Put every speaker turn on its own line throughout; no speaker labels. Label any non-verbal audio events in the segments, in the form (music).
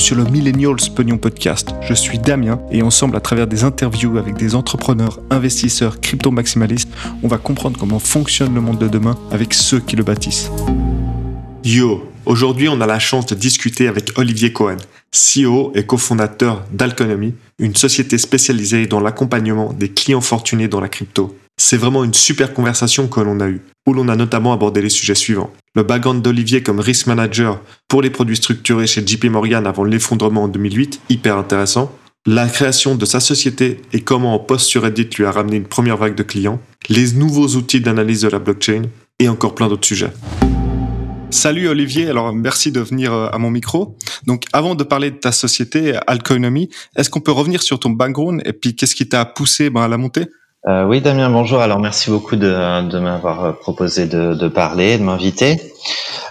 sur le Millennials Pognon Podcast. Je suis Damien et ensemble, à travers des interviews avec des entrepreneurs, investisseurs, crypto-maximalistes, on va comprendre comment fonctionne le monde de demain avec ceux qui le bâtissent. Yo, aujourd'hui on a la chance de discuter avec Olivier Cohen, CEO et cofondateur d'Alconomy, une société spécialisée dans l'accompagnement des clients fortunés dans la crypto. C'est vraiment une super conversation que l'on a eue, où l'on a notamment abordé les sujets suivants. Le background d'Olivier comme risk manager pour les produits structurés chez JP Morgan avant l'effondrement en 2008, hyper intéressant. La création de sa société et comment un post sur Reddit lui a ramené une première vague de clients. Les nouveaux outils d'analyse de la blockchain et encore plein d'autres sujets. Salut Olivier, alors merci de venir euh, à mon micro. Donc avant de parler de ta société Alconomy, est-ce qu'on peut revenir sur ton background et puis qu'est-ce qui t'a poussé ben, à la montée?
Euh, oui, Damien, bonjour. Alors, merci beaucoup de, de m'avoir proposé de, de, parler, de m'inviter.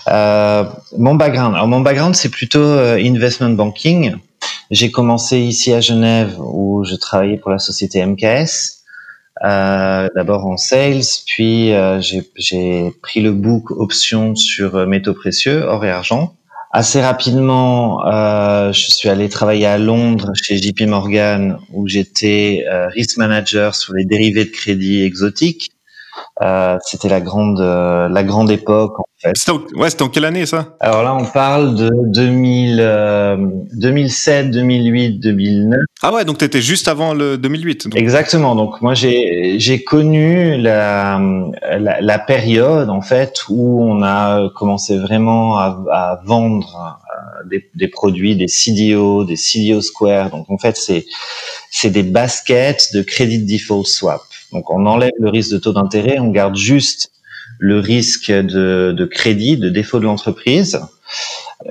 Euh, mon background, alors mon background, c'est plutôt euh, investment banking. J'ai commencé ici à Genève où je travaillais pour la société MKS. Euh, D'abord en sales, puis euh, j'ai pris le book option sur métaux précieux, or et argent. Assez rapidement, euh, je suis allé travailler à Londres chez JP Morgan où j'étais euh, risk manager sur les dérivés de crédit exotiques. Euh, c'était la grande euh, la grande époque en fait.
C'était en, ouais, c'était en quelle année ça?
Alors là, on parle de 2000, 2007, 2008, 2009.
Ah ouais, donc tu étais juste avant le 2008. Donc.
Exactement. Donc moi j'ai j'ai connu la, la, la période en fait où on a commencé vraiment à, à vendre euh, des, des, produits, des CDO, des CDO Square. Donc en fait c'est c'est des baskets de credit default swap. Donc on enlève le risque de taux d'intérêt, on garde juste le risque de, de crédit, de défaut de l'entreprise.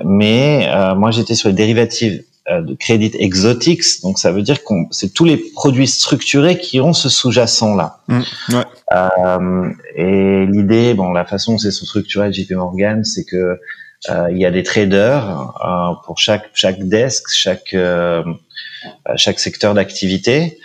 Mais euh, moi j'étais sur les dérivatives euh, de crédit exotiques, donc ça veut dire qu'on c'est tous les produits structurés qui ont ce sous-jacent là.
Mmh, ouais.
euh, et l'idée, bon, la façon dont c'est structuré JP Morgan, c'est que euh, il y a des traders euh, pour chaque chaque desk, chaque chaque secteur d'activité.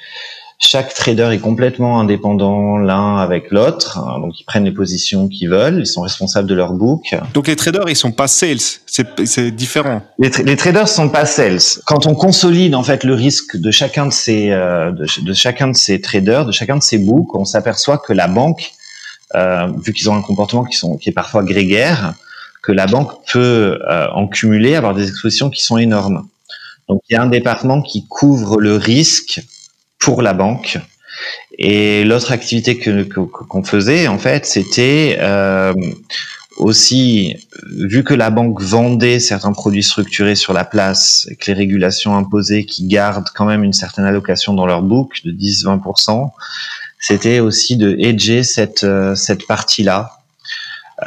Chaque trader est complètement indépendant l'un avec l'autre, donc ils prennent les positions qu'ils veulent, ils sont responsables de leur book.
Donc les traders, ils sont pas sales, c'est différent.
Les, tra les, traders sont pas sales. Quand on consolide en fait le risque de chacun de ces euh, de, de, chacun de ces traders, de chacun de ces books, on s'aperçoit que la banque, euh, vu qu'ils ont un comportement qui sont qui est parfois grégaire, que la banque peut euh, en cumuler, avoir des expositions qui sont énormes. Donc il y a un département qui couvre le risque pour la banque. Et l'autre activité que qu'on faisait en fait, c'était euh, aussi vu que la banque vendait certains produits structurés sur la place et que les régulations imposaient qui gardent quand même une certaine allocation dans leur book de 10-20%, c'était aussi de hedger cette euh, cette partie là.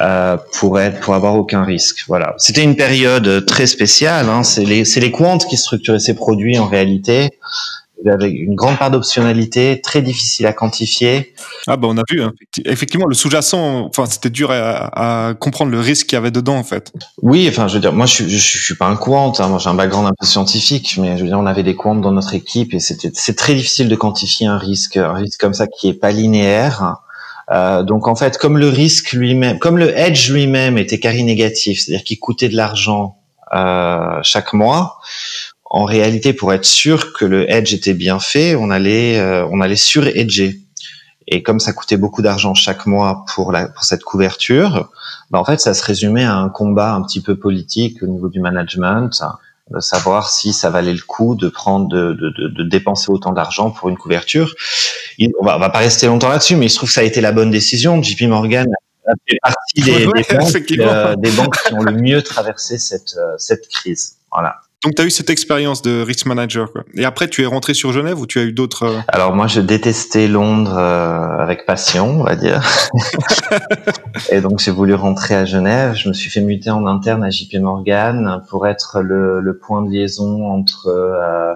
Euh, pour être pour avoir aucun risque. Voilà. C'était une période très spéciale. Hein. C'est les c'est les quantes qui structuraient ces produits en réalité avec une grande part d'optionnalité, très difficile à quantifier.
Ah bah on a vu, hein. effectivement le sous-jacent, enfin c'était dur à, à, comprendre le risque qu'il y avait dedans en fait.
Oui, enfin je veux dire, moi je suis, je, je suis pas un quant, hein. moi j'ai un background un peu scientifique, mais je veux dire on avait des quants dans notre équipe et c'était c'est très difficile de quantifier un risque, un risque comme ça qui est pas linéaire. Euh, donc en fait, comme le risque lui-même, comme le hedge lui-même était carré négatif, c'est-à-dire qu'il coûtait de l'argent euh, chaque mois, en réalité, pour être sûr que le hedge était bien fait, on allait, euh, on allait sur-hedger. Et comme ça coûtait beaucoup d'argent chaque mois pour, la, pour cette couverture, bah en fait, ça se résumait à un combat un petit peu politique au niveau du management, de savoir si ça valait le coup de prendre, de, de, de dépenser autant d'argent pour une couverture. on, va, on va pas rester longtemps là-dessus, mais il se trouve que ça a été la bonne décision. JP Morgan a fait partie (laughs) des, ouais, des, banques, euh, des banques qui ont le mieux traversé cette, euh, cette crise. Voilà.
Donc, tu as eu cette expérience de risk manager. Quoi. Et après, tu es rentré sur Genève ou tu as eu d'autres euh... (laughs)
Alors, moi, je détestais Londres euh, avec passion, on va dire. (laughs) et donc, j'ai voulu rentrer à Genève. Je me suis fait muter en interne à JP Morgan pour être le, le point de liaison entre euh,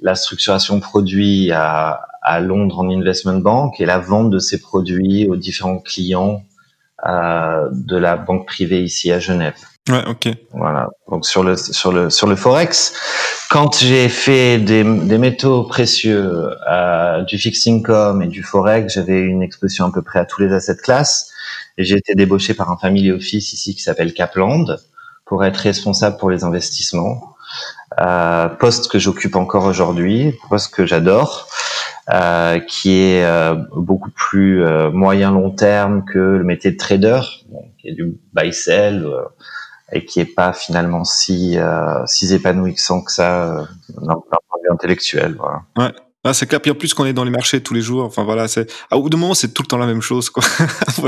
la structuration produit à, à, Londres en investment bank et la vente de ces produits aux différents clients euh, de la banque privée ici à Genève.
Ouais, ok.
Voilà. Donc sur le sur le sur le forex, quand j'ai fait des, des métaux précieux, euh, du fixed income et du forex, j'avais une exposition à peu près à tous les assets classes. Et j'ai été débauché par un family office ici qui s'appelle Kapland pour être responsable pour les investissements. euh, poste que j'occupe encore aujourd'hui, poste que j'adore, euh, qui est euh, beaucoup plus euh, moyen long terme que le métier de trader, qui est du buy sell euh, et qui est pas finalement si si épanouissant que ça d'un point de vue intellectuel. Voilà.
Ouais. Ah, c'est clair. Puis en plus qu'on est dans les marchés tous les jours. Enfin voilà, c'est à bout de moment c'est tout le temps la même chose. Quoi. (laughs) on,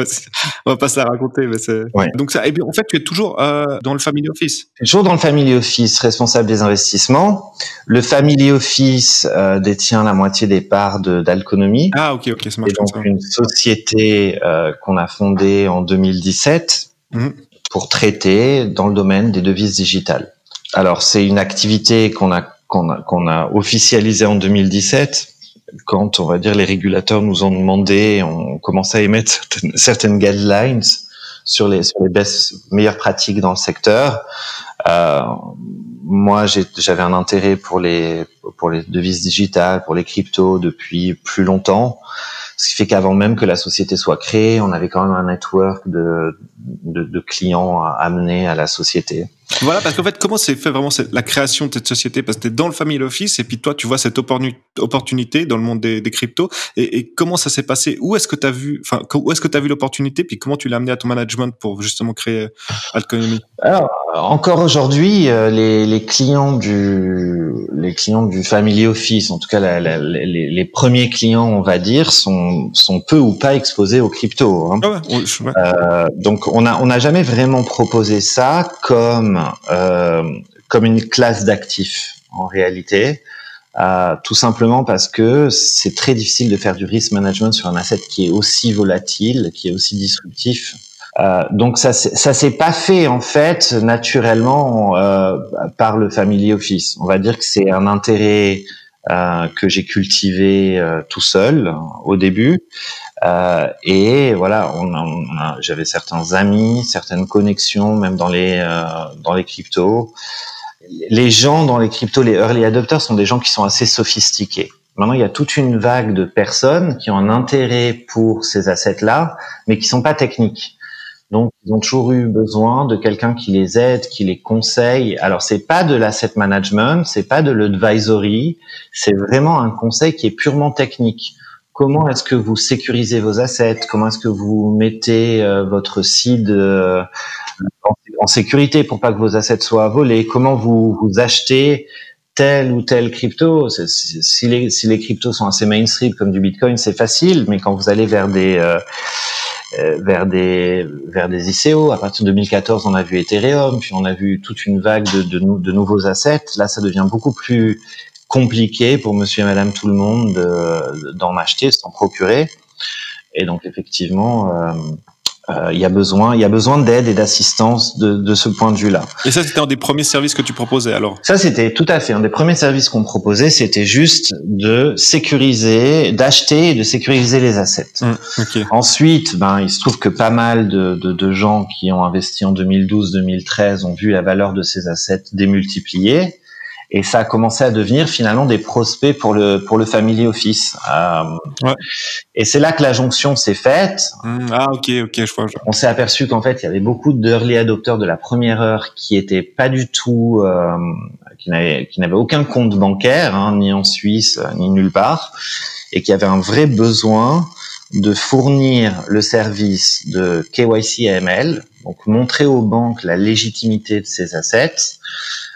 va, pas se la raconter, mais c'est. Donc ça. Et bien en fait, tu es toujours euh, dans le family office.
Toujours dans le family office, responsable des investissements. Le family office euh, détient la moitié des parts d'Alconomie.
Ah ok ok,
ça marche. C'est donc une société euh, qu'on a fondée en 2017 mmh. Pour traiter dans le domaine des devises digitales. Alors c'est une activité qu'on a qu'on a, qu'on a officialisé en 2017 quand on va dire les régulateurs nous ont demandé, on commençait à émettre certaines, certaines guidelines sur les sur les best, meilleures pratiques dans le secteur. Euh, moi, j'avais un intérêt pour les pour les devises digitales, pour les cryptos depuis plus longtemps. Ce qui fait qu'avant même que la société soit créée, on avait quand même un network de, de, de clients à amener à la société.
Voilà, parce qu'en fait, comment s'est fait vraiment la création de cette société? Parce que tu es dans le family office et puis toi, tu vois cette opportunité dans le monde des, des cryptos. Et, et, comment ça s'est passé? Où est-ce que tu as vu, enfin, où est-ce que tu as vu l'opportunité? Puis comment tu l'as amené à ton management pour justement créer Alconomy
Alors, encore aujourd'hui, euh, les, les, clients du les clients du family office, en tout cas la, la, les, les, premiers clients, on va dire, sont sont peu ou pas exposés aux cryptos. Hein. Ah ouais, euh, donc, on a on n'a jamais vraiment proposé ça comme euh, comme une classe d'actifs en réalité. Euh, tout simplement parce que c'est très difficile de faire du risk management sur un asset qui est aussi volatile, qui est aussi disruptif. Euh, donc ça ça s'est pas fait en fait naturellement euh, par le family office. On va dire que c'est un intérêt euh, que j'ai cultivé euh, tout seul au début. Euh, et voilà, on, on j'avais certains amis, certaines connexions, même dans les dans les cryptos. Les gens dans les cryptos, les early adopters, sont des gens qui sont assez sophistiqués. Maintenant, il y a toute une vague de personnes qui ont un intérêt pour ces assets-là, mais qui sont pas techniques. Donc, ils ont toujours eu besoin de quelqu'un qui les aide, qui les conseille. Alors, c'est pas de l'asset management, c'est pas de l'advisory, c'est vraiment un conseil qui est purement technique. Comment est-ce que vous sécurisez vos assets? Comment est-ce que vous mettez euh, votre seed euh, en, sécurité pour pas que vos assets soient volés? Comment vous, achetez tel ou tel crypto? Si les, cryptos sont assez mainstream comme du Bitcoin, c'est facile, mais quand vous allez vers des euh, vers des vers des ICO. À partir de 2014, on a vu Ethereum, puis on a vu toute une vague de nouveaux assets. Là, ça devient beaucoup plus compliqué pour Monsieur et Madame tout le monde d'en acheter, s'en procurer. Et donc effectivement, euh, euh, il y a besoin, il y a besoin d'aide et d'assistance de, de, ce point de vue-là.
Et ça, c'était un des premiers services que tu proposais alors?
Ça, c'était tout à fait un des premiers services qu'on proposait. C'était juste de sécuriser, d'acheter et de sécuriser les assets. Mmh, Ensuite, ben, il se trouve que pas mal de, de, de gens qui ont investi en 2012-2013 ont vu la valeur de ces assets démultiplier et ça a commencé à devenir finalement des prospects pour le pour le family office. Euh, ouais. Et c'est là que la jonction s'est faite.
Mmh, ah ok ok je vois.
On s'est aperçu qu'en fait il y avait beaucoup d'early adopteurs de la première heure qui étaient pas du tout euh, qui n'avaient qui n'avaient aucun compte bancaire hein, ni en Suisse ni nulle part et qui avaient un vrai besoin de fournir le service de KYC AML, donc montrer aux banques la légitimité de ces assets, euh,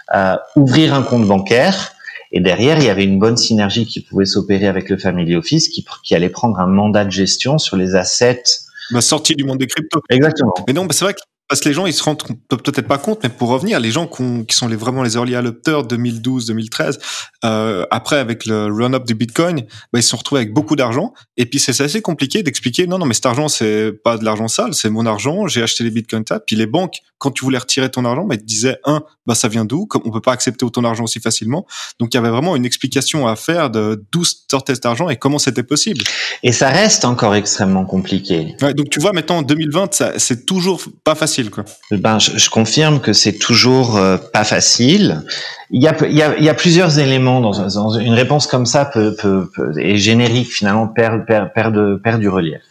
ouvrir un compte bancaire. Et derrière, il y avait une bonne synergie qui pouvait s'opérer avec le Family Office, qui, qui allait prendre un mandat de gestion sur les assets.
Bah, sortie du monde des cryptos.
Exactement.
Mais non, bah, c'est vrai que parce que les gens, ils se rendent peut-être pas compte, mais pour revenir, les gens qui sont les, vraiment les early adopters 2012-2013, euh, après avec le run-up du Bitcoin, bah, ils se sont retrouvés avec beaucoup d'argent. Et puis c'est assez compliqué d'expliquer, non, non, mais cet argent, c'est pas de l'argent sale, c'est mon argent, j'ai acheté les Bitcoins. Puis les banques, quand tu voulais retirer ton argent, bah, ils te disaient, un, bah, ça vient d'où? On peut pas accepter autant d'argent aussi facilement. Donc il y avait vraiment une explication à faire de d'où sortait cet argent et comment c'était possible.
Et ça reste encore extrêmement compliqué.
Ouais, donc tu vois, maintenant en 2020, c'est toujours pas facile
ben, je, confirme que c'est toujours euh, pas facile. Il y a, il y a, il y a plusieurs éléments dans, dans, une réponse comme ça peut, peut, peut et générique finalement perd, perd, perd, de, perd du relief.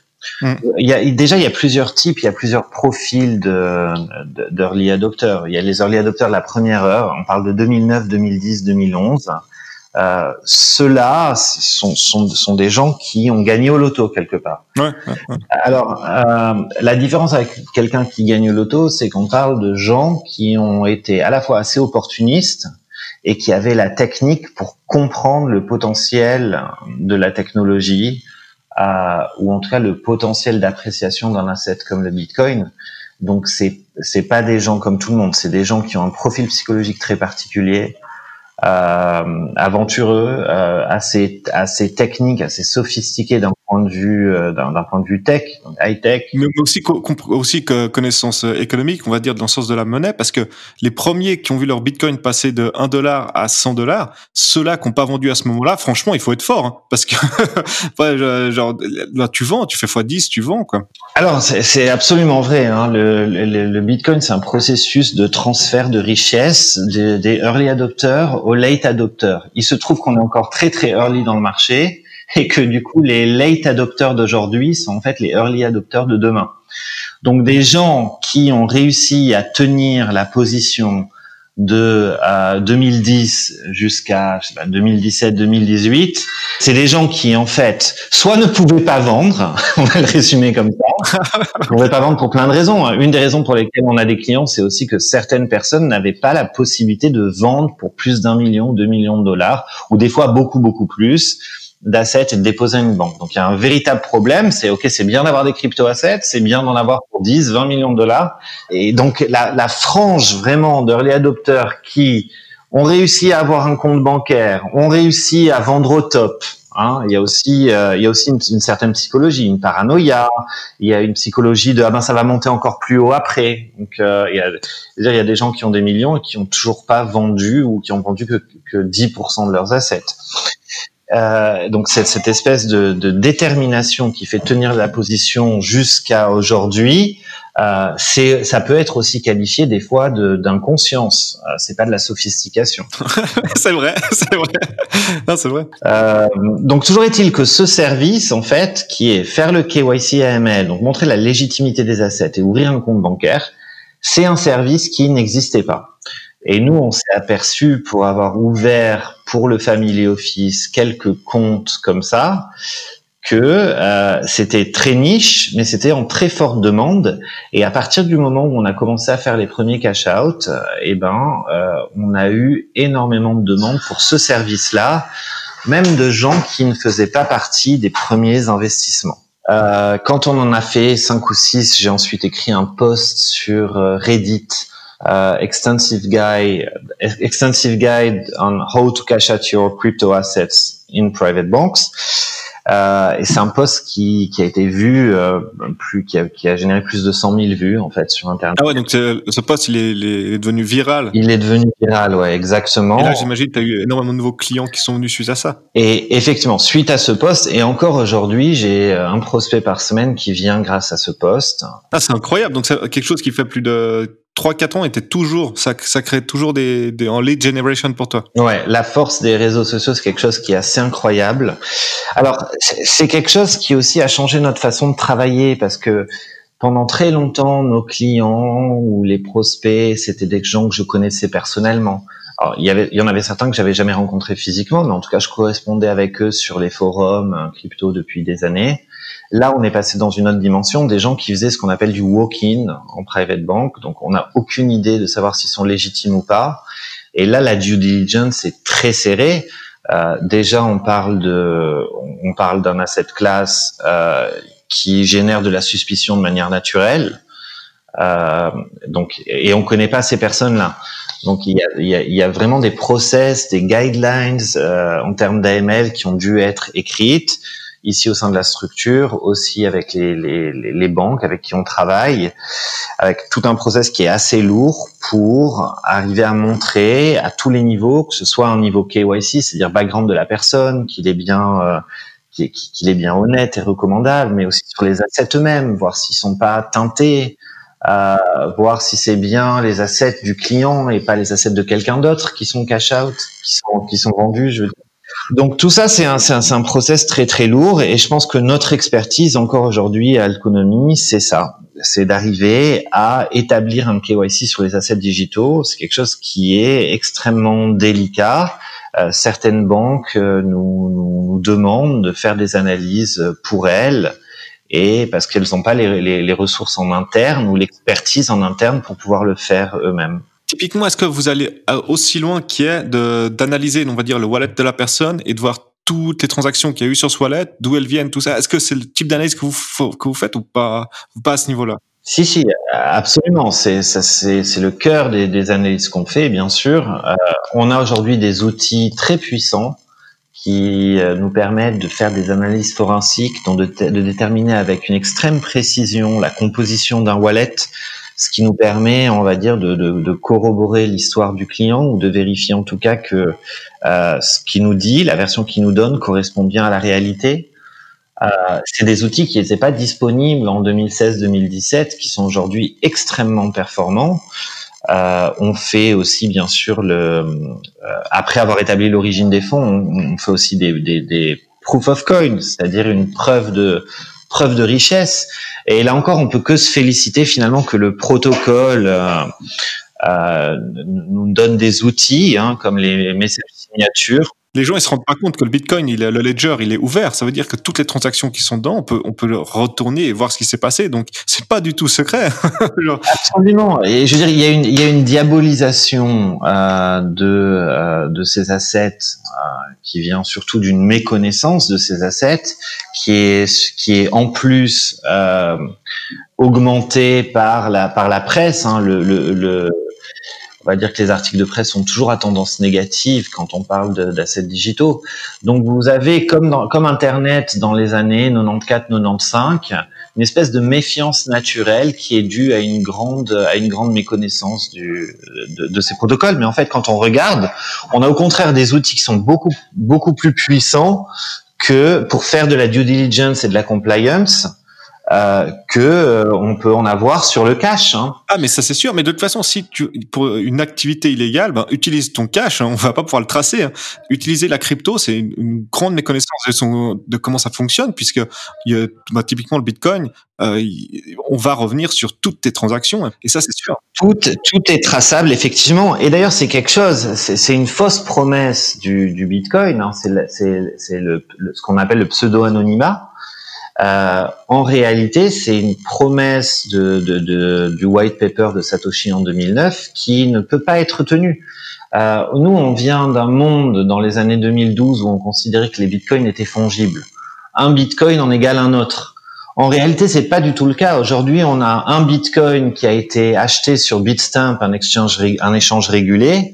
Mm. Il y a, déjà, il y a plusieurs types, il y a plusieurs profils de, d'early adopteurs. Il y a les early adopteurs de la première heure. On parle de 2009, 2010, 2011. Euh, Ceux-là sont, sont, sont, des gens qui ont gagné au loto quelque part. Ouais, ouais, Alors, euh, la différence avec quelqu'un qui gagne au loto, c'est qu'on parle de gens qui ont été à la fois assez opportunistes et qui avaient la technique pour comprendre le potentiel de la technologie, euh, ou en tout cas le potentiel d'appréciation d'un asset comme le Bitcoin. Donc c'est c'est pas des gens comme tout le monde, c'est des gens qui ont un profil psychologique très particulier, euh, aventureux, euh, assez assez technique, assez sophistiqué d'un point de vue euh, d'un point de vue tech, high tech.
Mais aussi aussi connaissance économique, on va dire dans le sens de la monnaie, parce que les premiers qui ont vu leur Bitcoin passer de 1 dollar à 100 dollars, ceux-là qui n'ont pas vendu à ce moment-là, franchement, il faut être fort, hein, parce que (laughs) genre là tu vends, tu fais x10, tu vends quoi.
Alors c'est absolument vrai. Hein. Le, le, le, Bitcoin, c'est un processus de transfert de richesse des, des early adopters aux late adopters. Il se trouve qu'on est encore très très early dans le marché (laughs) et que du coup les late adopters d'aujourd'hui sont en fait les early adopters de demain. Donc des gens qui ont réussi à tenir la position de 2010 euh, jusqu'à 2017-2018, c'est des gens qui en fait soit ne pouvaient pas vendre, (laughs) on va le résumer comme ça, (laughs) ne pouvaient pas vendre pour plein de raisons. Une des raisons pour lesquelles on a des clients, c'est aussi que certaines personnes n'avaient pas la possibilité de vendre pour plus d'un million, deux millions de dollars, ou des fois beaucoup beaucoup plus d'assets et de déposer à une banque. Donc il y a un véritable problème, c'est ok, c'est bien d'avoir des crypto-assets, c'est bien d'en avoir pour 10, 20 millions de dollars. Et donc la, la frange vraiment d'early adopteurs qui ont réussi à avoir un compte bancaire, ont réussi à vendre au top. Hein, il y a aussi, euh, il y a aussi une, certaine psychologie, une paranoïa. Il y a une psychologie de ah ben ça va monter encore plus haut après. Donc euh, il, y a, il y a des gens qui ont des millions et qui ont toujours pas vendu ou qui ont vendu que, que 10% de leurs assets. Euh, donc cette, cette espèce de, de, détermination qui fait tenir la position jusqu'à aujourd'hui, euh, c'est ça peut être aussi qualifié des fois d'inconscience. Euh, c'est pas de la sophistication. (laughs)
c'est vrai, (laughs) c'est vrai. Non, c'est vrai.
Euh, donc toujours est-il que ce service, en fait, qui est faire le KYC AML, donc montrer la légitimité des assets et ouvrir un compte bancaire, c'est un service qui n'existait pas. Et nous, on s'est aperçu pour avoir ouvert pour le Family Office quelques comptes comme ça que euh, c'était très niche, mais c'était en très forte demande. Et à partir du moment où on a commencé à faire les premiers cash out, euh, eh ben, euh, on a eu énormément de demandes pour ce service-là, même de gens qui ne faisaient pas partie des premiers investissements. Euh, quand on en a fait cinq ou six, j'ai ensuite écrit un post sur Reddit uh, extensive guide, extensive guide on how to cash out your crypto assets in private banks. Euh, et c'est un post qui, qui a été vu euh, plus qui a, qui a généré plus de 100 000 vues en fait sur internet.
Ah ouais donc ce post il est, il est, devenu viral.
Il est devenu viral ouais exactement. Et
là j'imagine que tu as eu énormément de nouveaux clients qui sont venus suite à ça.
Et effectivement suite à ce post et encore aujourd'hui j'ai un prospect par semaine qui vient grâce à ce post.
Ah c'est incroyable donc c'est quelque chose qui fait plus de 3-4 ans était toujours, ça, ça crée toujours des, des, en lead generation pour toi.
Ouais, la force des réseaux sociaux, c'est quelque chose qui est assez incroyable. Alors, c'est quelque chose qui aussi a changé notre façon de travailler parce que pendant très longtemps, nos clients ou les prospects, c'était des gens que je connaissais personnellement. Alors, il y avait, il y en avait certains que j'avais jamais rencontrés physiquement, mais en tout cas, je correspondais avec eux sur les forums euh, crypto depuis des années. Là, on est passé dans une autre dimension, des gens qui faisaient ce qu'on appelle du walk-in en private bank. Donc, on n'a aucune idée de savoir s'ils sont légitimes ou pas. Et là, la due diligence est très serrée. Euh, déjà, on parle de, on parle d'un asset class euh, qui génère de la suspicion de manière naturelle. Euh, donc, et on connaît pas ces personnes-là. Donc, il y, a, y a, il y a, vraiment des process, des guidelines euh, en termes d'AML qui ont dû être écrites ici au sein de la structure, aussi avec les, les, les, banques avec qui on travaille, avec tout un process qui est assez lourd pour arriver à montrer à tous les niveaux, que ce soit un niveau KYC, c'est-à-dire background de la personne, qu'il est bien euh, qu'il est bien honnête et recommandable, mais aussi sur les assets eux-mêmes, voir s'ils sont pas teintés, euh, voir si c'est bien les assets du client et pas les assets de quelqu'un d'autre qui sont cash out, qui sont qui sont vendus. Je veux dire. Donc tout ça, c'est un, un, process très très lourd et je pense que notre expertise encore aujourd'hui à l'économie, c'est ça, c'est d'arriver à établir un KYC sur les assets digitaux. C'est quelque chose qui est extrêmement délicat. Euh, certaines banques euh, nous, demandent de faire des analyses pour elles et parce qu'elles n'ont pas les, les, les ressources en interne ou l'expertise en interne pour pouvoir le faire eux-mêmes.
Typiquement, est-ce que vous allez euh, aussi loin qui est d'analyser, on va dire, le wallet de la personne et de voir toutes les transactions qu'il y a eu sur ce wallet, d'où elles viennent, tout ça? Est-ce que c'est le type d'analyse que vous, que vous faites ou pas, pas à ce niveau-là?
Si, si, absolument. C'est le cœur des, des analyses qu'on fait, bien sûr. Euh, on a aujourd'hui des outils très puissants qui euh, nous permettent de faire des analyses forensiques, donc de, de déterminer avec une extrême précision la composition d'un wallet, ce qui nous permet, on va dire, de, corroborer l'histoire du client ou de vérifier en tout cas que euh, ce qu'il nous dit, la version qu'il nous donne correspond bien à la réalité. Euh, c'est des outils qui n'étaient pas disponibles en 2016-2017, qui sont aujourd'hui extrêmement performants. Euh, on fait aussi bien sûr après avoir établi l'origine des fonds, on, fait aussi des, des, des proof of coin, c'est-à-dire une preuve de preuve de richesse. Et là encore, on peut que se féliciter finalement que le protocole euh, euh, nous donne des outils hein, comme les messages signatures
les gens ils se rendent pas compte que le Bitcoin, il est, le ledger, il est ouvert. Ça veut dire que toutes les transactions qui sont dedans, on peut, on peut le retourner et voir ce qui s'est passé. Donc, c'est pas du tout secret. (laughs)
Absolument. Et je veux dire, il y a une, il y a une diabolisation euh, de euh, de ces assets euh, qui vient surtout d'une méconnaissance de ces assets, qui est qui est en plus euh, augmentée par la par la presse. Hein, le, le, le on va dire que les articles de presse sont toujours à tendance négative quand on parle d'assets digitaux. Donc vous avez, comme, dans, comme Internet dans les années 94-95, une espèce de méfiance naturelle qui est due à une grande, à une grande méconnaissance du, de, de, ces protocoles. Mais en fait, quand on regarde, on a au contraire des outils qui sont beaucoup, beaucoup plus puissants que pour faire de la due diligence et de la compliance euh, que euh, on peut en avoir sur le cash. Hein.
Ah, mais ça c'est sûr. Mais de toute façon, si tu pour une activité illégale, ben, utilise ton cash. Hein, on va pas pouvoir le tracer. Hein. Utiliser la crypto, c'est une, grande méconnaissance de, son, de comment ça fonctionne, puisque il y a, bah, typiquement le Bitcoin, euh, on va revenir sur toutes tes transactions. Et ça, c'est sûr.
Tout, tout est traçable, effectivement. Et d'ailleurs, c'est quelque chose. C'est une fausse promesse du, du Bitcoin. Hein. C'est le, le, ce qu'on appelle le pseudo anonymat euh, en réalité, c'est une promesse de, de, de, du white paper de Satoshi en 2009 qui ne peut pas être tenue. Euh, nous, on vient d'un monde dans les années 2012 où on considérait que les bitcoins étaient fongibles. Un bitcoin en égale un autre. En réalité, c'est pas du tout le cas. Aujourd'hui, on a un bitcoin qui a été acheté sur Bitstamp, un échange, un échange régulé,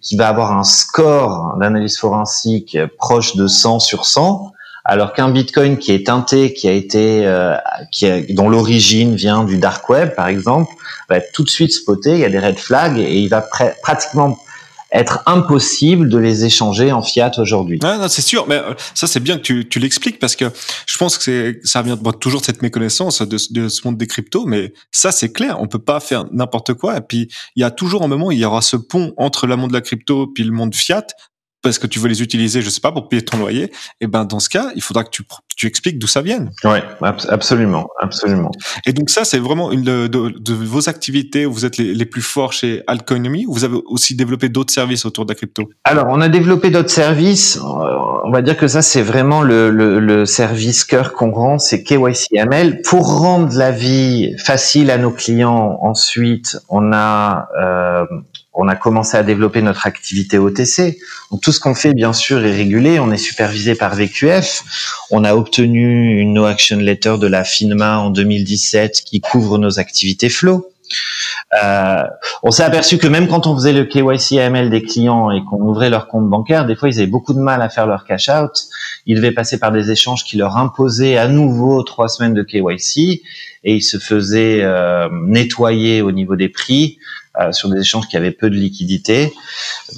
qui va avoir un score d'analyse forensique proche de 100 sur 100 alors qu'un Bitcoin qui est teinté, qui a été, euh, qui dont l'origine vient du dark web, par exemple, va être tout de suite spoté. Il y a des red flags et il va pratiquement être impossible de les échanger en fiat aujourd'hui.
Non, c'est sûr, mais euh, ça c'est bien que tu, tu l'expliques parce que je pense que ça vient de, toujours de cette méconnaissance de, de, ce monde des cryptos, mais ça c'est clair, on peut pas faire n'importe quoi. Et puis il y a toujours un moment, il y aura ce pont entre le monde de la crypto puis le monde fiat parce que tu veux les utiliser, je sais pas, pour payer ton loyer, et eh ben dans ce cas, il faudra que tu, tu expliques d'où ça vient.
Oui, absolument, absolument.
Et donc ça, c'est vraiment une de, de, vos activités où vous êtes les, les plus forts chez Alconomy, ou vous avez aussi développé d'autres services autour de la crypto?
Alors, on a développé d'autres services. On va dire que ça, c'est vraiment le, le, le service cœur qu'on rend, c'est KYCML. Pour rendre la vie facile à nos clients, ensuite, on a euh, on a commencé à développer notre activité OTC. Donc, tout ce qu'on fait, bien sûr, est régulé. On est supervisé par VQF. On a obtenu une No Action Letter de la FINMA en 2017 qui couvre nos activités flow. Euh, on s'est aperçu que même quand on faisait le KYC AML des clients et qu'on ouvrait leur compte bancaire, des fois ils avaient beaucoup de mal à faire leur cash out. Ils devaient passer par des échanges qui leur imposaient à nouveau trois semaines de KYC et ils se faisaient euh, nettoyer au niveau des prix sur des échanges qui avaient peu de liquidité.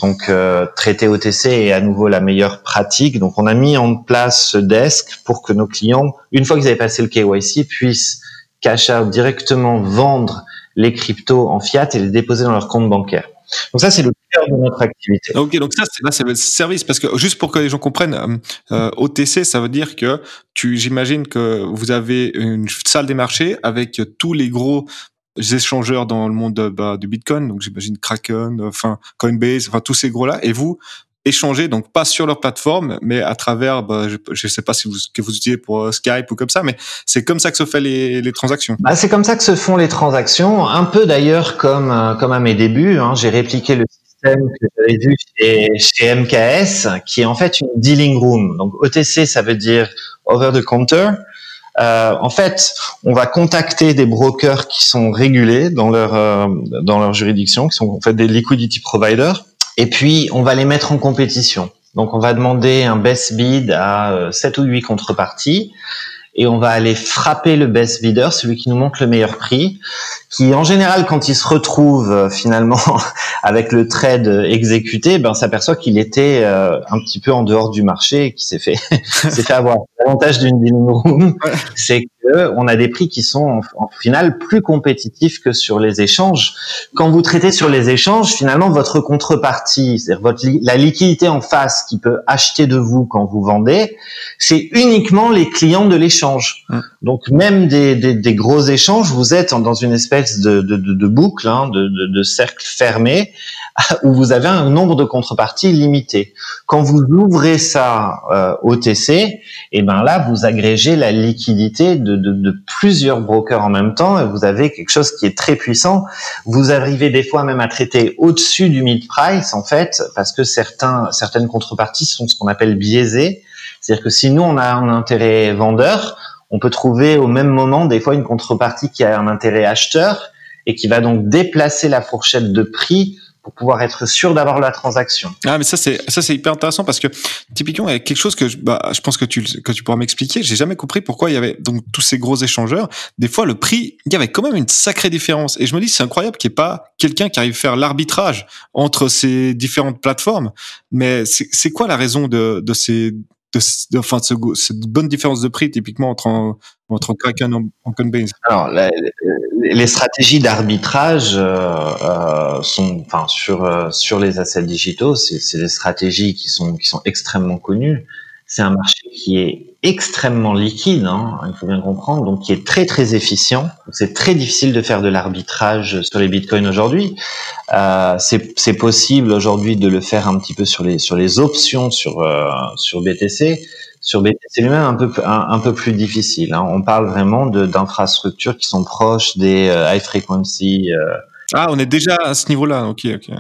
Donc euh, traiter OTC est à nouveau la meilleure pratique. Donc on a mis en place ce desk pour que nos clients, une fois qu'ils avaient passé le KYC, puissent cash out directement vendre les cryptos en fiat et les déposer dans leur compte bancaire. Donc ça, c'est le cœur de notre activité.
Ok, donc ça, c'est, là, c'est le service, parce que juste pour que les gens comprennent, euh, euh OTC, ça veut dire que tu, j'imagine que vous avez une salle des marchés avec tous les gros échangeurs dans le monde bah, du Bitcoin, donc j'imagine Kraken, enfin Coinbase, enfin tous ces gros-là, et vous, échanger, donc pas sur leur plateforme, mais à travers, bah, je ne sais pas si vous, que vous utilisez pour euh, Skype ou comme ça, mais c'est comme ça que se fait les, les transactions.
Bah, c'est comme ça que se font les transactions, un peu d'ailleurs comme euh, comme à mes débuts. Hein, j'ai répliqué le système que j'avais vu chez, chez MKS, qui est en fait une dealing room. Donc OTC, ça veut dire over the counter. Euh, en fait, on va contacter des brokers qui sont régulés dans leur euh, dans leur juridiction, qui sont en fait des liquidity providers et puis, on va les mettre en compétition. Donc, on va demander un best bid à 7 euh, ou 8 contreparties et on va aller frapper le best bidder, celui qui nous montre le meilleur prix, qui en général, quand il se retrouve euh, finalement (laughs) avec le trade exécuté, ben s'aperçoit qu'il était euh, un petit peu en dehors du marché et qu'il s'est fait (laughs) s'est fait avoir. L'avantage d'une dealing room, c'est que on a des prix qui sont en, final plus compétitifs que sur les échanges. Quand vous traitez sur les échanges, finalement votre contrepartie, c'est-à-dire votre la liquidité en face qui peut acheter de vous quand vous vendez, c'est uniquement les clients de l'échange. Donc même des, des, des, gros échanges, vous êtes dans une espèce de, de, de, boucle, hein, de, de, cercle fermé, (laughs) où vous avez un nombre de contreparties limité. Quand vous ouvrez ça euh, OTC, et eh ben là vous agrégez la liquidité de, de, de, plusieurs brokers en même temps et vous avez quelque chose qui est très puissant. Vous arrivez des fois même à traiter au-dessus du mid price en fait, parce que certains certaines contreparties sont ce qu'on appelle biaisées. C'est-à-dire que si nous, on a un intérêt vendeur, on peut trouver au même moment des fois une contrepartie qui a un intérêt acheteur et qui va donc déplacer la fourchette de prix pour pouvoir être sûr d'avoir la transaction.
Ah mais ça c'est ça c'est hyper intéressant parce que typiquement il y a quelque chose que je, bah, je pense que tu que tu pourras m'expliquer. J'ai jamais compris pourquoi il y avait donc tous ces gros échangeurs. Des fois le prix il y avait quand même une sacrée différence et je me dis c'est incroyable qu'il n'y ait pas quelqu'un qui arrive à faire l'arbitrage entre ces différentes plateformes. Mais c'est quoi la raison de de ces de, enfin, cette bonne différence de prix typiquement entre entre Kraken et Coinbase
Alors, les stratégies d'arbitrage euh, euh, sont, enfin, sur euh, sur les assets digitaux, c'est des stratégies qui sont qui sont extrêmement connues. C'est un marché qui est extrêmement liquide, hein, il faut bien comprendre, donc qui est très très efficient. C'est très difficile de faire de l'arbitrage sur les bitcoins aujourd'hui. Euh, c'est possible aujourd'hui de le faire un petit peu sur les sur les options sur euh, sur BTC. Sur BTC lui-même un peu un, peu plus difficile. Hein. On parle vraiment d'infrastructures qui sont proches des euh, high frequency. Euh.
ah, on est déjà à ce niveau-là. Ok, ok.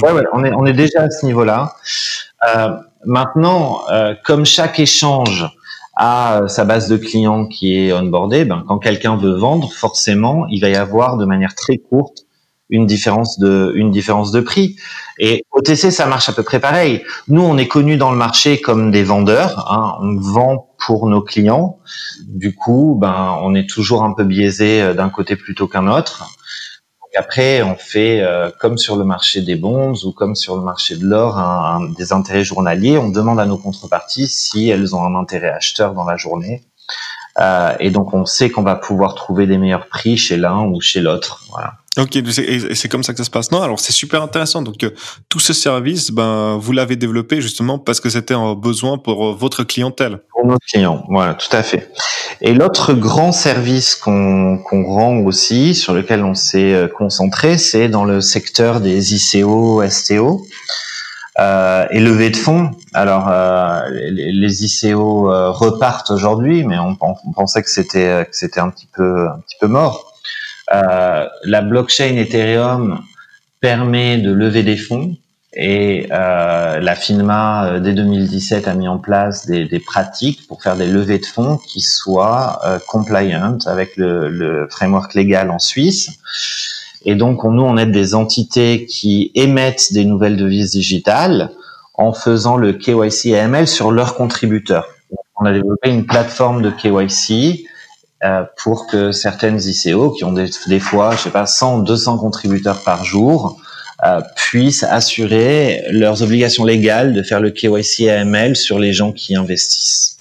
Ouais, ouais, on est on est déjà à ce niveau-là. Euh, maintenant, euh, comme chaque échange a sa base de clients qui est onboardée, ben, quand quelqu'un veut vendre, forcément, il va y avoir de manière très courte une différence de une différence de prix. Et OTC, ça marche à peu près pareil. Nous, on est connus dans le marché comme des vendeurs. Hein. On vend pour nos clients. Du coup, ben, on est toujours un peu biaisé euh, d'un côté plutôt qu'un autre après, on fait euh, comme sur le marché des bonds ou comme sur le marché de l'or, des intérêts journaliers. On demande à nos contreparties si elles ont un intérêt acheteur dans la journée. Euh, et donc, on sait qu'on va pouvoir trouver des meilleurs prix chez l'un ou chez l'autre.
Ok, et c'est comme ça que ça se passe. Non, alors c'est super intéressant. Donc euh, tout ce service, ben vous l'avez développé justement parce que c'était un besoin pour euh, votre clientèle.
Pour nos clients, voilà, tout à fait. Et l'autre grand service qu'on qu'on rend aussi, sur lequel on s'est euh, concentré, c'est dans le secteur des ICO, STO. Euh, et de fonds. Alors, euh, les, les, ICO repartent aujourd'hui, mais on, on pensait que c'était que c'était un petit peu un petit peu mort. Euh, la blockchain Ethereum permet de lever des fonds et euh, la FINMA euh, dès 2017 a mis en place des, pratiques pour faire des levées de fonds qui soient compliant avec le, framework légal en Suisse. Et donc on, nous on aide des entités qui émettent des nouvelles devises digitales en faisant le KYC AML sur leurs contributeurs. On a développé une plateforme de KYC pour que certaines ICO qui ont des, des, fois, je sais pas, 100, 200 contributeurs par jour, euh, puissent assurer leurs obligations légales de faire le KYC AML sur les gens qui investissent.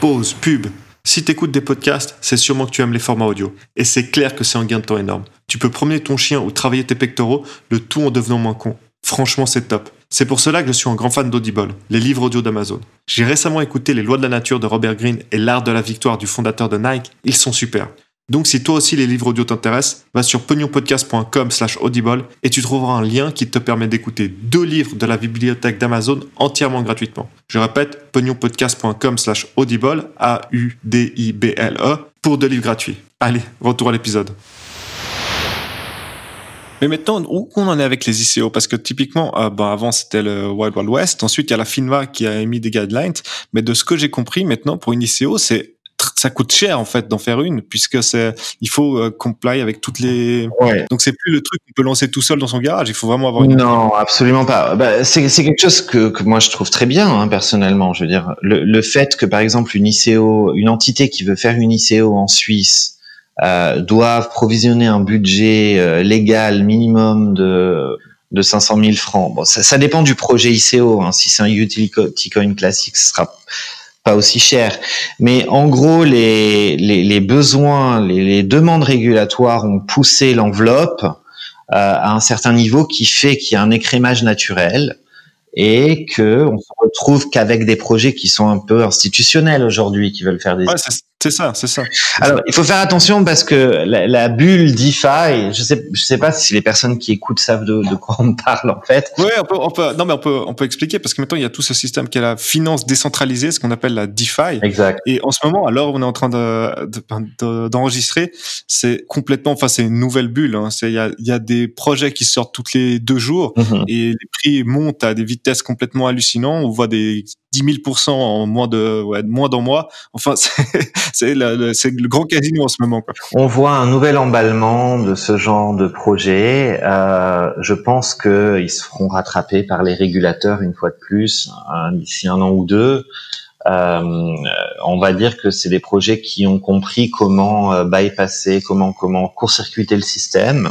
Pause, pub. Si tu écoutes des podcasts, c'est sûrement que tu aimes les formats audio. Et c'est clair que c'est un gain de temps énorme. Tu peux promener ton chien ou travailler tes pectoraux, le tout en devenant moins con. Franchement, c'est top. C'est pour cela que je suis un grand fan d'Audible, les livres audio d'Amazon. J'ai récemment écouté Les lois de la nature de Robert Greene et L'art de la victoire du fondateur de Nike. Ils sont super. Donc si toi aussi les livres audio t'intéressent, va sur pognonpodcast.com slash audible et tu trouveras un lien qui te permet d'écouter deux livres de la bibliothèque d'Amazon entièrement gratuitement. Je répète, pognonpodcast.com slash audible, A-U-D-I-B-L-E, pour deux livres gratuits. Allez, retour à l'épisode. Mais maintenant, où on en est avec les ICO Parce que typiquement, euh, ben avant c'était le Wild Wild West, ensuite il y a la FINMA qui a émis des guidelines, mais de ce que j'ai compris maintenant, pour une ICO, c'est ça coûte cher en fait d'en faire une puisque c'est il faut euh, comply avec toutes les donc c'est plus le truc qu'on peut lancer tout seul dans son garage. Il faut vraiment avoir une
non absolument pas. Bah, c'est c'est quelque chose que, que moi je trouve très bien hein, personnellement. Je veux dire le, le fait que par exemple une ICO une entité qui veut faire une ICO en Suisse euh, doivent provisionner un budget euh, légal minimum de de 500 000 francs. Bon, ça, ça dépend du projet ICO. Hein. Si c'est un utility coin classique, ce sera pas aussi cher. Mais en gros, les, les, les besoins, les, les, demandes régulatoires ont poussé l'enveloppe euh, à un certain niveau qui fait qu'il y a un écrémage naturel et que on se retrouve qu'avec des projets qui sont un peu institutionnels aujourd'hui, qui veulent faire des.
C'est ça, c'est ça.
Alors, il faut faire attention parce que la, la, bulle DeFi, je sais, je sais pas si les personnes qui écoutent savent de, de quoi on parle en fait.
Oui, on peut, on peut, non mais on peut, on peut expliquer parce que maintenant il y a tout ce système qui est la finance décentralisée, ce qu'on appelle la DeFi.
Exact.
Et en ce moment, alors on est en train de, d'enregistrer, de, c'est complètement, enfin c'est une nouvelle bulle. Hein. C'est il y a, y a des projets qui sortent toutes les deux jours mm-hmm. et les prix montent à des vitesses complètement hallucinantes. On voit des 10 000 en moins de ouais, moins d'un mois. Enfin, (laughs) c'est le, le, grand casino en ce moment. Quoi.
On voit un nouvel emballement de ce genre de projet. Euh, je pense qu'ils se feront rattraper par les régulateurs une fois de plus hein, d'ici un an ou deux. Euh, on va dire que c'est des projets qui ont compris comment euh, bypasser, comment comment court-circuiter le système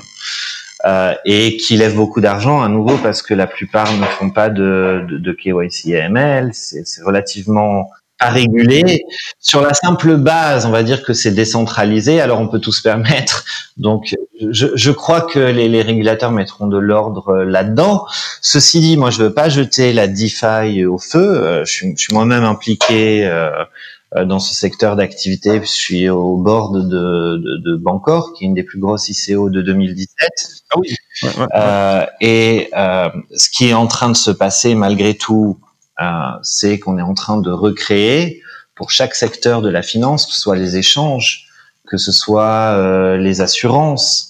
euh, et qui lèvent beaucoup d'argent à nouveau parce que la plupart ne font pas de, de, de KYC AML, c'est relativement à réguler. Sur la simple base, on va dire que c'est décentralisé, alors on peut tout se (laughs) permettre. Donc, je, je crois que les, les, régulateurs mettront de l'ordre là-dedans. Ceci dit, moi, je veux pas jeter la DeFi au feu. Euh, je suis, suis moi-même impliqué euh, euh, dans ce secteur d'activité. Je suis au board de, de, de, Bancor, qui est une des plus grosses ICO de 2017.
Ah oui.
Ouais, ouais, euh, et euh, ce qui est en train de se passer, malgré tout, euh, c'est qu'on est en train de recréer pour chaque secteur de la finance, que ce soit les échanges, que ce soit euh, les assurances,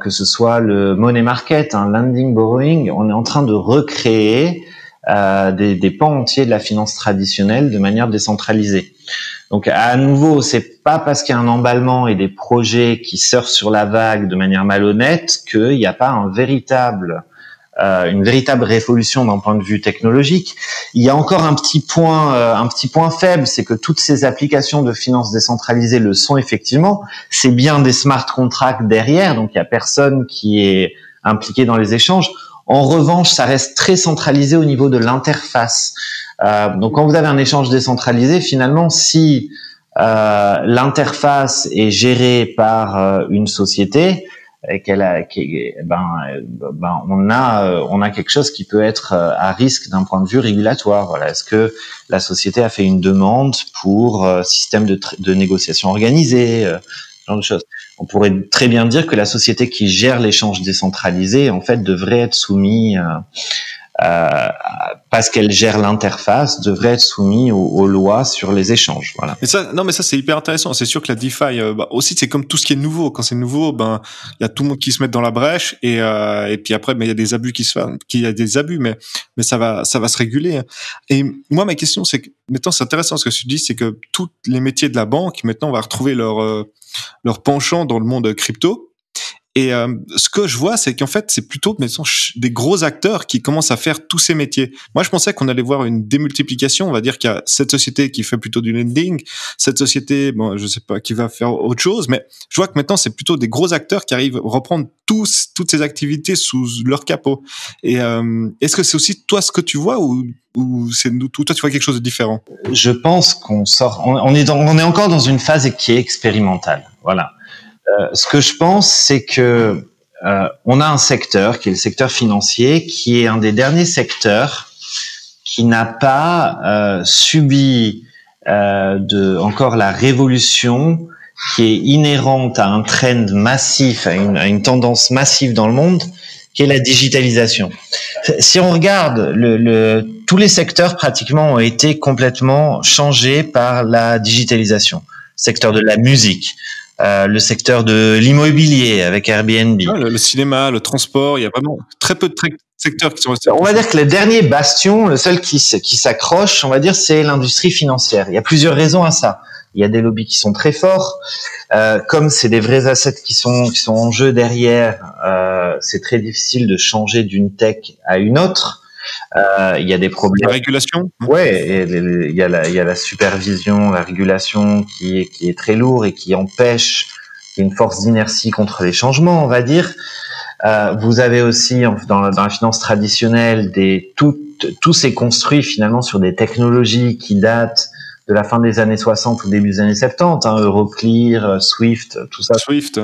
que ce soit le money market, un hein, lending borrowing, on est en train de recréer euh, des, des, pans entiers de la finance traditionnelle de manière décentralisée. Donc à nouveau, c'est pas parce qu'il y a un emballement et des projets qui surfent sur la vague de manière malhonnête qu'il n'y a pas un véritable euh, une véritable révolution d'un point de vue technologique. Il y a encore un petit point, euh, un petit point faible, c'est que toutes ces applications de finance décentralisée le sont effectivement. C'est bien des smart contracts derrière, donc il y a personne qui est impliqué dans les échanges. En revanche, ça reste très centralisé au niveau de l'interface. Euh, donc, quand vous avez un échange décentralisé, finalement, si euh, l'interface est gérée par euh, une société, et qu'elle a, ben, ben, on a, euh, on a quelque chose qui peut être à risque d'un point de vue régulatoire. Voilà, est-ce que la société a fait une demande pour système de, négociation organisée, genre de choses? On pourrait très bien dire que la société qui gère l'échange décentralisé, en fait, devrait être soumise, euh, parce qu'elle gère l'interface, devrait être soumise aux, lois sur les échanges. Voilà.
Mais ça, non, mais ça c'est hyper intéressant. C'est sûr que la DeFi, euh, bah, aussi, c'est comme tout ce qui est nouveau. Quand c'est nouveau, ben, il y a tout le monde qui se met dans la brèche, et euh, et puis après, mais il y a des abus qui se font, y a des abus, mais mais ça va, ça va se réguler. Et moi, ma question, c'est que maintenant, c'est intéressant ce que tu dis, c'est que tous les métiers de la banque, maintenant, on va retrouver leur euh, leur penchant dans le monde crypto. Et euh, ce que je vois, c'est qu'en fait, c'est plutôt des gros acteurs qui commencent à faire tous ces métiers. Moi, je pensais qu'on allait voir une démultiplication. On va dire qu'il y a cette société qui fait plutôt du lending, cette société, bon, je sais pas, qui va faire autre chose, mais je vois que maintenant, c'est plutôt des gros acteurs qui arrivent à reprendre tous, toutes ces activités sous leur capot. Et euh, est-ce que c'est aussi toi ce que tu vois ou, ou c'est toi tu vois quelque chose de différent?
Je pense qu'on sort, est on est encore dans une phase qui est expérimentale. Voilà. Euh, ce que je pense, c'est que euh, on a un secteur qui est le secteur financier, qui est un des derniers secteurs qui n'a pas euh, subi de encore la révolution qui est inhérente à un trend massif, à une, à une, tendance massive dans le monde, qui est la digitalisation. Si on regarde, le, le, tous les secteurs pratiquement ont été complètement changés par la digitalisation. Secteur de la musique, euh, le secteur de l'immobilier avec Airbnb.
le, cinéma, le transport, il y a vraiment très peu de secteurs qui sont restés.
On va dire que le dernier bastion, le seul qui, qui s'accroche, on va dire, c'est l'industrie financière. Il y a plusieurs raisons à ça. Il y a des lobbies qui sont très forts. Euh, comme c'est des vrais assets qui sont qui sont en jeu derrière, euh, c'est très difficile de changer d'une tech à une autre. Euh, il y a des problèmes.
La régulation
Ouais, il y, a la, il y a la supervision, la régulation qui est, qui est très lourde et qui empêche, qui une force d'inertie contre les changements, on va dire. Euh, vous avez aussi dans la, dans la finance traditionnelle des tout, tout s'est construit finalement sur des technologies qui datent de la fin des années 60 ou début des années 70, hein, Euroclear, euh, Swift, tout ça.
Swift.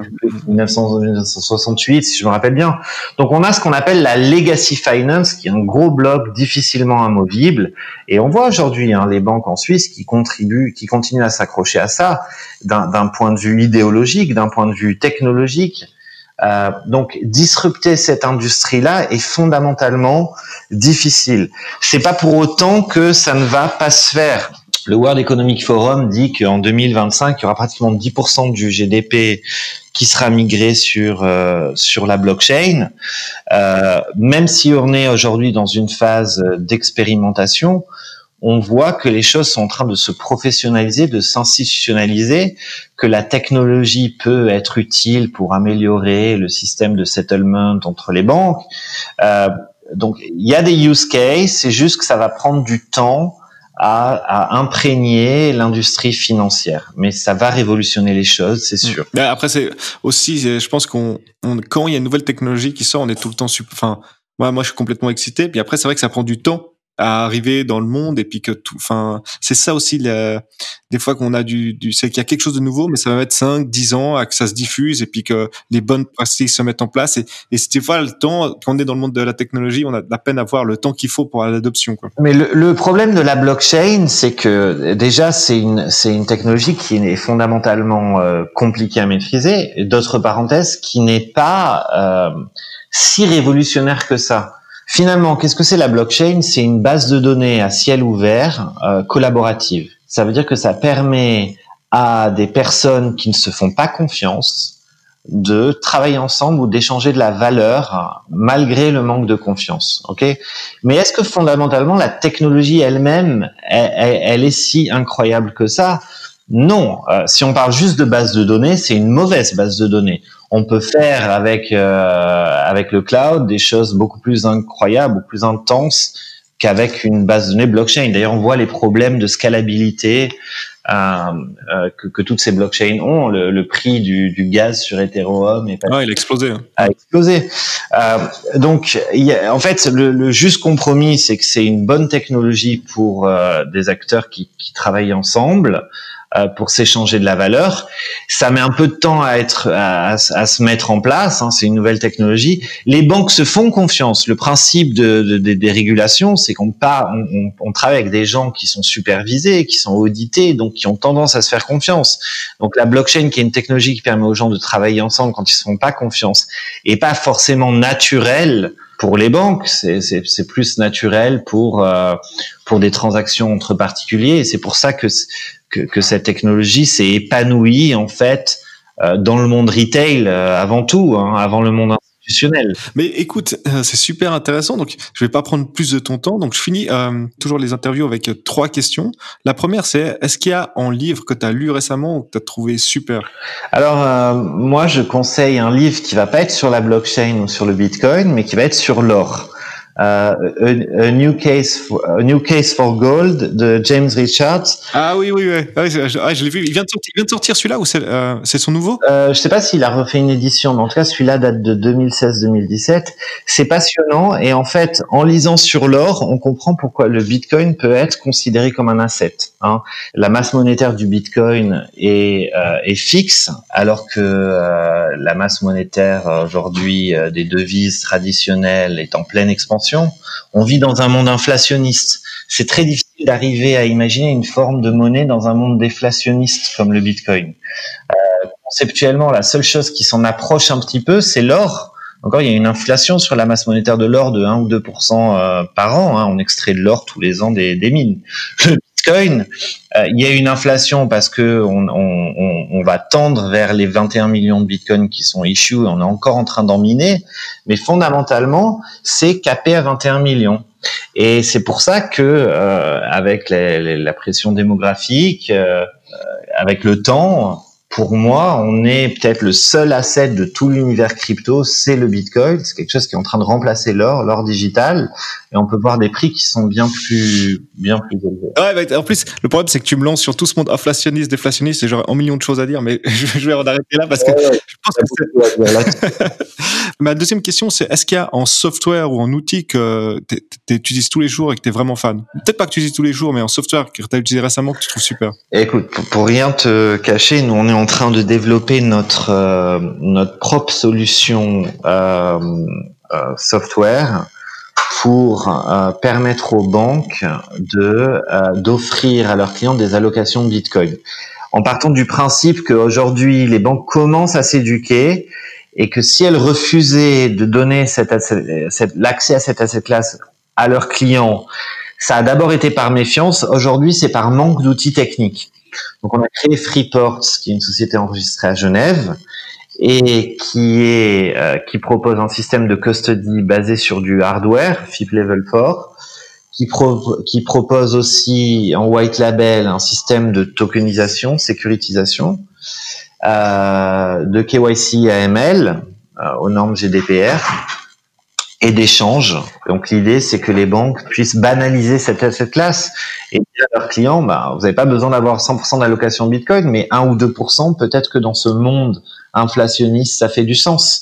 1968, si je me rappelle bien. Donc on a ce qu'on appelle la legacy finance, qui est un gros bloc difficilement amovible. Et on voit aujourd'hui hein, les banques en Suisse qui contribuent, qui continuent à s'accrocher à ça, d'un point de vue idéologique, d'un point de vue technologique. Euh, donc disrupter cette industrie-là est fondamentalement difficile. C'est pas pour autant que ça ne va pas se faire. Le World Economic Forum dit qu'en 2025, il y aura pratiquement 10% du GDP qui sera migré sur euh, sur la blockchain. Euh, même si on est aujourd'hui dans une phase d'expérimentation, on voit que les choses sont en train de se professionnaliser, de s'institutionnaliser, que la technologie peut être utile pour améliorer le système de settlement entre les banques. Euh, donc il y a des use cases, c'est juste que ça va prendre du temps à, imprégner l'industrie financière. Mais ça va révolutionner les choses, c'est mm. sûr.
après, c'est aussi, je pense qu'on, quand il y a une nouvelle technologie qui sort, on est tout le temps, enfin, moi, moi, je suis complètement excité. Puis après, c'est vrai que ça prend du temps à arriver dans le monde et puis que tout enfin c'est ça aussi des fois qu'on a du, du c'est qu'il y a quelque chose de nouveau mais ça va mettre 5 10 ans à que ça se diffuse et puis que les bonnes pratiques se mettent en place et, et des fois le temps quand on est dans le monde de la technologie on a la peine à voir le temps qu'il faut pour l'adoption quoi.
mais le, le, problème de la blockchain c'est que déjà c'est une c'est une technologie qui est fondamentalement euh, compliquée à maîtriser d'autres parenthèses qui n'est pas euh, si révolutionnaire que ça Finalement, qu'est-ce que c'est la blockchain? C'est une base de données à ciel ouvert euh, collaborative. Ça veut dire que ça permet à des personnes qui ne se font pas confiance de travailler ensemble ou d'échanger de la valeur malgré le manque de confiance. Ok? Mais est-ce que fondamentalement la technologie elle-même, elle, est si incroyable que ça? Non. Euh, si on parle juste de base de données, c'est une mauvaise base de données on peut faire avec euh, avec le cloud des choses beaucoup plus incroyables, beaucoup plus intenses qu'avec une base de données blockchain. D'ailleurs, on voit les problèmes de scalabilité euh, euh, que, que, toutes ces blockchains ont. Le, prix du, du, gaz sur Ethereum est
il a explosé. Hein.
A explosé. Euh, donc, y a, en fait, le, le, juste compromis, c'est que c'est une bonne technologie pour euh, des acteurs qui, qui travaillent ensemble. Euh, pour s'échanger de la valeur. Ça met un peu de temps à être à, se mettre en place. Hein, c'est une nouvelle technologie. Les banques se font confiance. Le principe de, de, des régulations, c'est qu'on pas, on, on, travaille avec des gens qui sont supervisés, qui sont audités, donc qui ont tendance à se faire confiance. Donc la blockchain, qui est une technologie qui permet aux gens de travailler ensemble quand ils se font pas confiance, et pas forcément naturelle pour les banques, c'est plus naturel pour euh, pour des transactions entre particuliers. C'est pour ça que, que, que cette technologie s'est épanouie en fait dans le monde retail avant tout, hein, avant le monde
mais écoute, euh, c'est super intéressant. Donc, je vais pas prendre plus de ton temps. Donc, je finis euh, toujours les interviews avec euh, trois questions. La première, c'est est-ce qu'il y a un livre que tu as lu récemment ou que tu as trouvé super?
Alors, moi, je conseille un livre qui va pas être sur la blockchain ou sur le Bitcoin, mais qui va être sur l'or. A, New Case for, a New Case for Gold de James Richards.
Ah oui, oui, oui. Ah, je, ah, je l'ai vu. Il vient de sortir, celui-là ou c'est euh, son nouveau?
Euh, Je sais pas s'il a refait une édition, mais en tout cas, celui-là date de 2016-2017. C'est passionnant et en fait, en lisant sur l'or, on comprend pourquoi le Bitcoin peut être considéré comme un asset. Hein. La masse monétaire du Bitcoin est, euh, est fixe, alors que euh, la masse monétaire aujourd'hui des devises traditionnelles est en pleine expansion on vit dans un monde inflationniste. C'est très difficile d'arriver à imaginer une forme de monnaie dans un monde déflationniste comme le Bitcoin. Euh, conceptuellement, la seule chose qui s'en approche un petit peu, c'est l'or. Encore, il y a une inflation sur la masse monétaire de l'or de 1 ou 2% euh, par an. Hein. On extrait de l'or tous les ans des, mines. Bitcoin, euh, il y a une inflation parce que on, va tendre vers les 21 millions de bitcoins qui sont issues. On est encore en train d'en miner, mais fondamentalement, c'est capé à 21 millions. Et c'est pour ça que, euh, avec la pression démographique, avec le temps, pour moi, on est peut-être le seul asset de tout l'univers crypto, c'est le Bitcoin. C'est quelque chose qui est en train de remplacer l'or, l'or digital, et on peut voir des prix qui sont bien plus, bien plus élevés.
Ouais, bah, en plus, le problème c'est que tu me lances sur tout ce monde inflationniste, déflationniste, et j'aurais un million de choses à dire, mais (laughs) je vais en arrêter là parce que je pense que (laughs) Ma deuxième question, c'est est-ce qu'il y a en software ou en outil que tu utilises tous les jours et que tu es vraiment fan? Peut-être pas que tu utilises tous les jours, mais en software que tu as utilisé récemment que tu trouves super.
Écoute, pour, rien te cacher, nous on est en train de développer notre euh, notre propre solution euh, euh, software pour permettre aux banques de d'offrir à leurs clients des allocations de Bitcoin. En partant du principe qu'aujourd'hui les banques commencent à s'éduquer et que si elles refusaient de donner cette, cette l'accès à cette asset classe à leurs clients, ça a d'abord été par méfiance. Aujourd'hui, c'est par manque d'outils techniques. Donc, on a créé Freeports, qui est une société enregistrée à Genève et qui est euh, qui propose un système de custody basé sur du hardware, FIP Level 4, qui, qui propose aussi en white label un système de tokenisation, sécurisation, euh, de KYC AML euh, aux normes GDPR et d'échange. Donc l'idée, c'est que les banques puissent banaliser cette, cette classe et dire à leurs clients, bah, vous n'avez pas besoin d'avoir 100% d'allocation Bitcoin, mais 1 ou 2%, peut-être que dans ce monde inflationniste, ça fait du sens.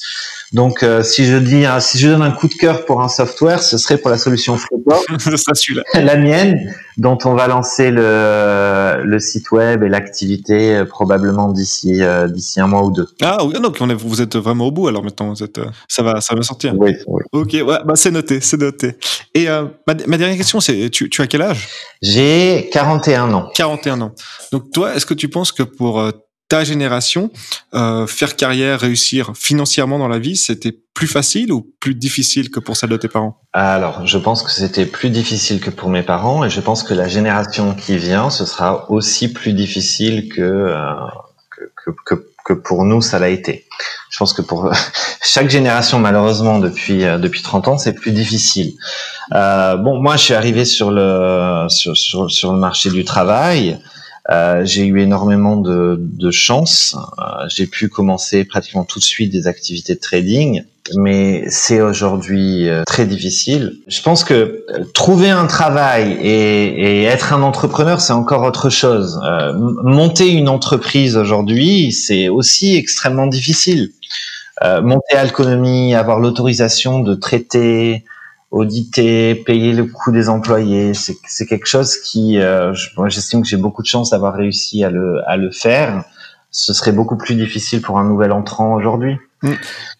Donc, euh, si je dis, si je donne un coup de cœur pour un software, ce serait pour la solution Freeport, (laughs) (laughs) la mienne, dont on va lancer le, le site web et l'activité euh, probablement d'ici euh, d'ici un mois ou deux.
Ah, donc on est, vous êtes vraiment au bout alors maintenant, vous êtes, ça va ça va sortir.
Oui. oui.
Ok, ouais, bah c'est noté, c'est noté. Et ma, ma, dernière question, c'est, tu, tu as quel âge?
J'ai 41 ans.
41 ans. Donc toi, est-ce que tu penses que pour ta génération, euh, faire carrière, réussir financièrement dans la vie, c'était plus facile ou plus difficile que pour celle de tes parents?
Alors, je pense que c'était plus difficile que pour mes parents et je pense que la génération qui vient, ce sera aussi plus difficile que, euh, que, pour nous, ça l'a été. Je pense que pour (laughs) chaque génération, malheureusement, depuis, euh, depuis 30 ans, c'est plus difficile. Bon, moi, je suis arrivé sur le, sur le marché du travail. Euh, j'ai eu énormément de, de chance. Euh, j'ai pu commencer pratiquement tout de suite des activités de trading, mais c'est aujourd'hui euh, très difficile. Je pense que trouver un travail et, et être un entrepreneur, c'est encore autre chose. monter une entreprise aujourd'hui, c'est aussi extrêmement difficile. monter à l'économie, avoir l'autorisation de traiter, auditer, payer le coût des employés, c'est quelque chose qui, euh, j'estime que j'ai beaucoup de chance d'avoir réussi à le, à le faire. Ce serait beaucoup plus difficile pour un nouvel entrant aujourd'hui.
Mmh.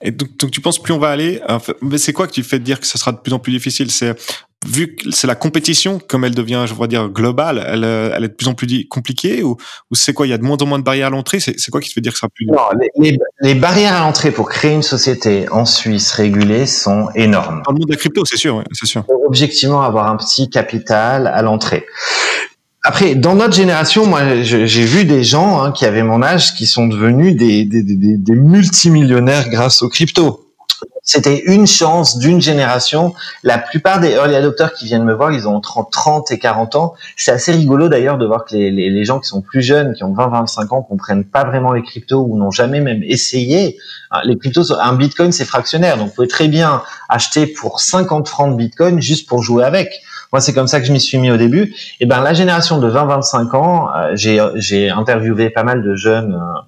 Et donc, donc, tu penses plus on va aller, mais c'est quoi que tu fais dire que ce sera de plus en plus difficile? C'est vu que c'est la compétition, comme elle devient, je voudrais dire, globale, elle, euh, elle est de plus en plus compliquée ou, ou c'est quoi Il y a de moins en moins de barrières à l'entrée C'est quoi qui te fait dire que sera plus
Non, les, les, barrières à l'entrée pour créer une société en Suisse régulée sont énormes.
Dans le monde de la crypto, c'est sûr, c'est sûr.
Pour objectivement avoir un petit capital à l'entrée. après, dans notre génération, moi, j'ai vu des gens hein, qui avaient mon âge qui sont devenus des, des, des, des multimillionnaires grâce aux crypto. C'était une chance d'une génération. La plupart des early adopters qui viennent me voir, ils ont 30, 30 et 40 ans. C'est assez rigolo d'ailleurs de voir que les, les, gens qui sont plus jeunes, qui ont 20, 25 ans, comprennent pas vraiment les cryptos ou n'ont jamais même essayé. Ah, les cryptos, un bitcoin, c'est fractionnaire. Donc, vous pouvez très bien acheter pour 50 francs de bitcoin juste pour jouer avec. Moi, c'est comme ça que je m'y suis mis au début. Et ben, la génération de 20-25 ans, euh, j'ai interviewé pas mal de jeunes euh,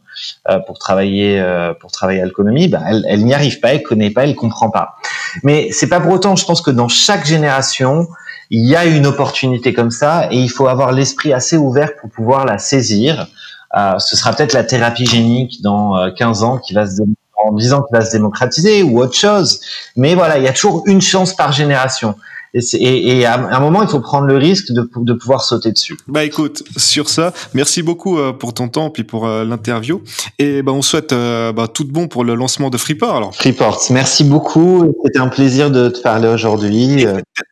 pour travailler pour travailler à l'économie. Ben, elle, n'y arrive pas, elle connaît pas, elle comprend pas. Mais c'est pas pour autant. Je pense que dans chaque génération, il y a une opportunité comme ça, et il faut avoir l'esprit assez ouvert pour pouvoir la saisir. ce sera peut-être la thérapie génique dans 15 ans qui va en disant qu'il va se démocratiser ou autre chose. Mais voilà, il y a toujours une chance par génération. Et, et, à un moment, il faut prendre le risque de, de, pouvoir sauter dessus.
Bah écoute, sur ça, merci beaucoup euh, pour ton temps puis pour euh, l'interview. Et bah, on souhaite euh, bah, tout de bon pour le lancement de Freeport. Alors.
Freeport, merci beaucoup. C'était un plaisir de te parler aujourd'hui.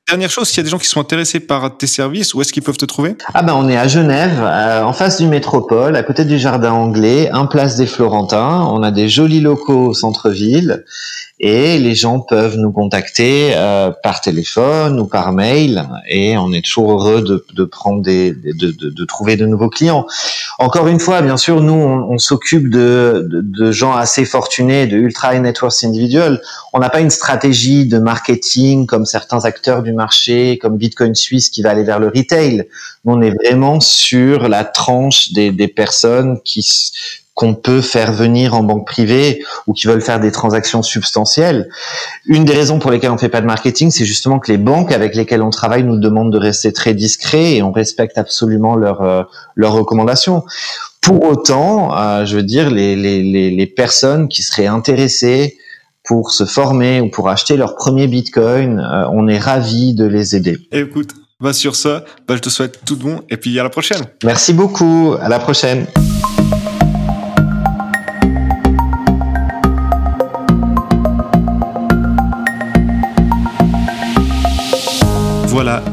Dernière chose, s'il y a des gens qui sont intéressés par tes services, où est-ce qu'ils peuvent te trouver?
Ah ben, on est à Genève, en face du métropole, à côté du jardin anglais, un place des Florentins. On a des jolis locaux au centre-ville et les gens peuvent nous contacter euh, par téléphone ou par mail et on est toujours heureux de, de prendre des de, de, de, trouver de nouveaux clients. Encore une fois, bien sûr, nous on, on s'occupe de, de, gens assez fortunés, de ultra networks individuels. On n'a pas une stratégie de marketing comme certains acteurs du marché, comme Bitcoin Suisse qui va aller vers le retail. On est vraiment sur la tranche des, des personnes qui qu'on peut faire venir en banque privée ou qui veulent faire des transactions substantielles. Une des raisons pour lesquelles on fait pas de marketing, c'est justement que les banques avec lesquelles on travaille nous demandent de rester très discrets et on respecte absolument leurs euh, leurs recommandations. Pour autant, euh, je veux dire, les, les, les, les, personnes qui seraient intéressées pour se former ou pour acheter leur premier Bitcoin, euh, on est ravis de les aider.
Écoute, va sur ça, bah, je te souhaite tout de bon et puis à la prochaine.
Merci beaucoup, à la prochaine.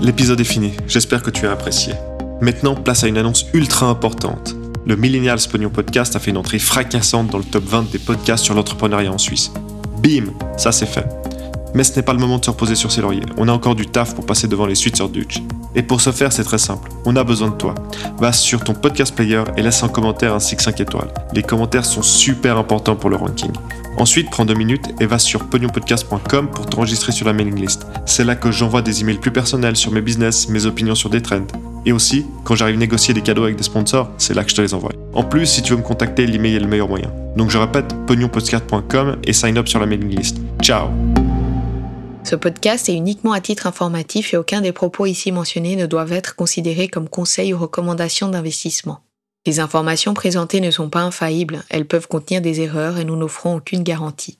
L'épisode est fini. J'espère que tu as apprécié. Maintenant, place à une annonce ultra importante. Le Millennials Pognon Podcast a fait une entrée fracassante dans le top 20 des podcasts sur l'entrepreneuriat en Suisse. Bim, ça c'est fait. Mais ce n'est pas le moment de se reposer sur ses lauriers. On a encore du taf pour passer devant les sur Dutch. Et pour ce faire, c'est très simple. On a besoin de toi. Va sur ton podcast player et laisse un commentaire ainsi que 5 étoiles. Les commentaires sont super importants pour le ranking. Ensuite, prends deux minutes et va sur pognonpodcast.com pour t'enregistrer sur la mailing list. C'est là que j'envoie des emails plus personnels sur mes business, mes opinions sur des trends. Et aussi, quand j'arrive à négocier des cadeaux avec des sponsors, c'est là que je te les envoie. En plus, si tu veux me contacter, l'email est le meilleur moyen. Donc je répète, pognonpodcast.com et sign up sur la mailing list. Ciao
Ce podcast est uniquement à titre informatif et aucun des propos ici mentionnés ne doivent être considérés comme conseils ou recommandations d'investissement. Les informations présentées ne sont pas infaillibles, elles peuvent contenir des erreurs et nous n'offrons aucune garantie.